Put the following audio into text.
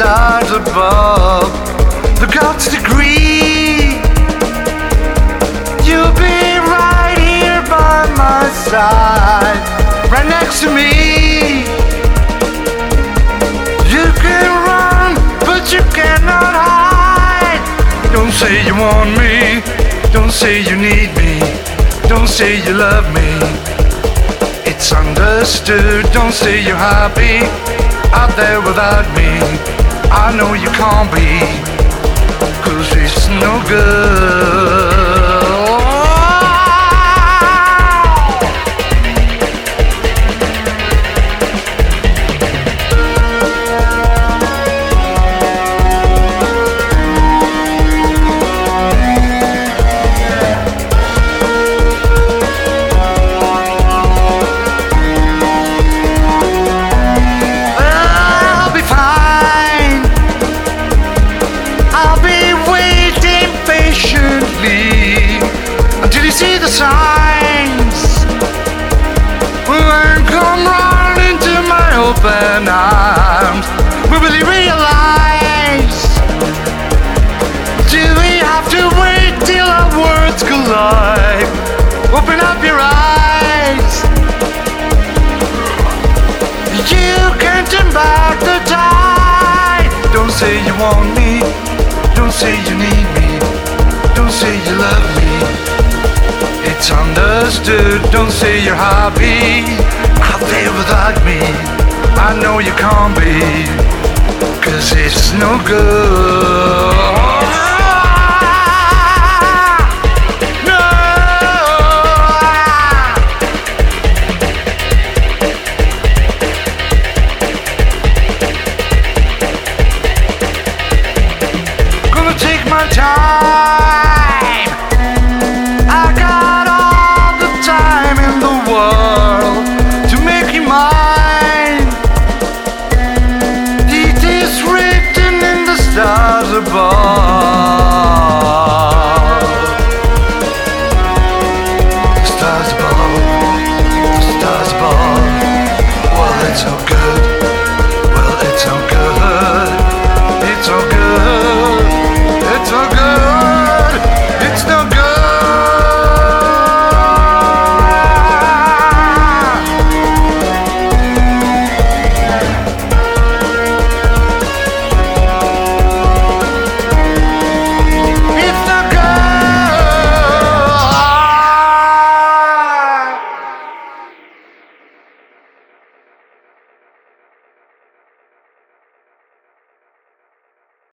stars above the God's degree. You'll be right here by my side, right next to me. You can run, but you cannot hide. Don't say you want me, don't say you need me, don't say you love me. It's understood, don't say you're happy out there without me. I know you can't be, cause it's no good. Patiently until you see the signs. Then come running to my open arms. Will you realize? Do we have to wait till our words collide? Open up your eyes. You can turn back the tide. Don't say you want me. Don't say you need me. Don't say you love me. It's understood. Don't say you're happy out there without me. I know you can't be. Cause it's no good. I got all the time in the world to make you mine. It is written in the stars above. Stars above, stars above. Well, it's okay.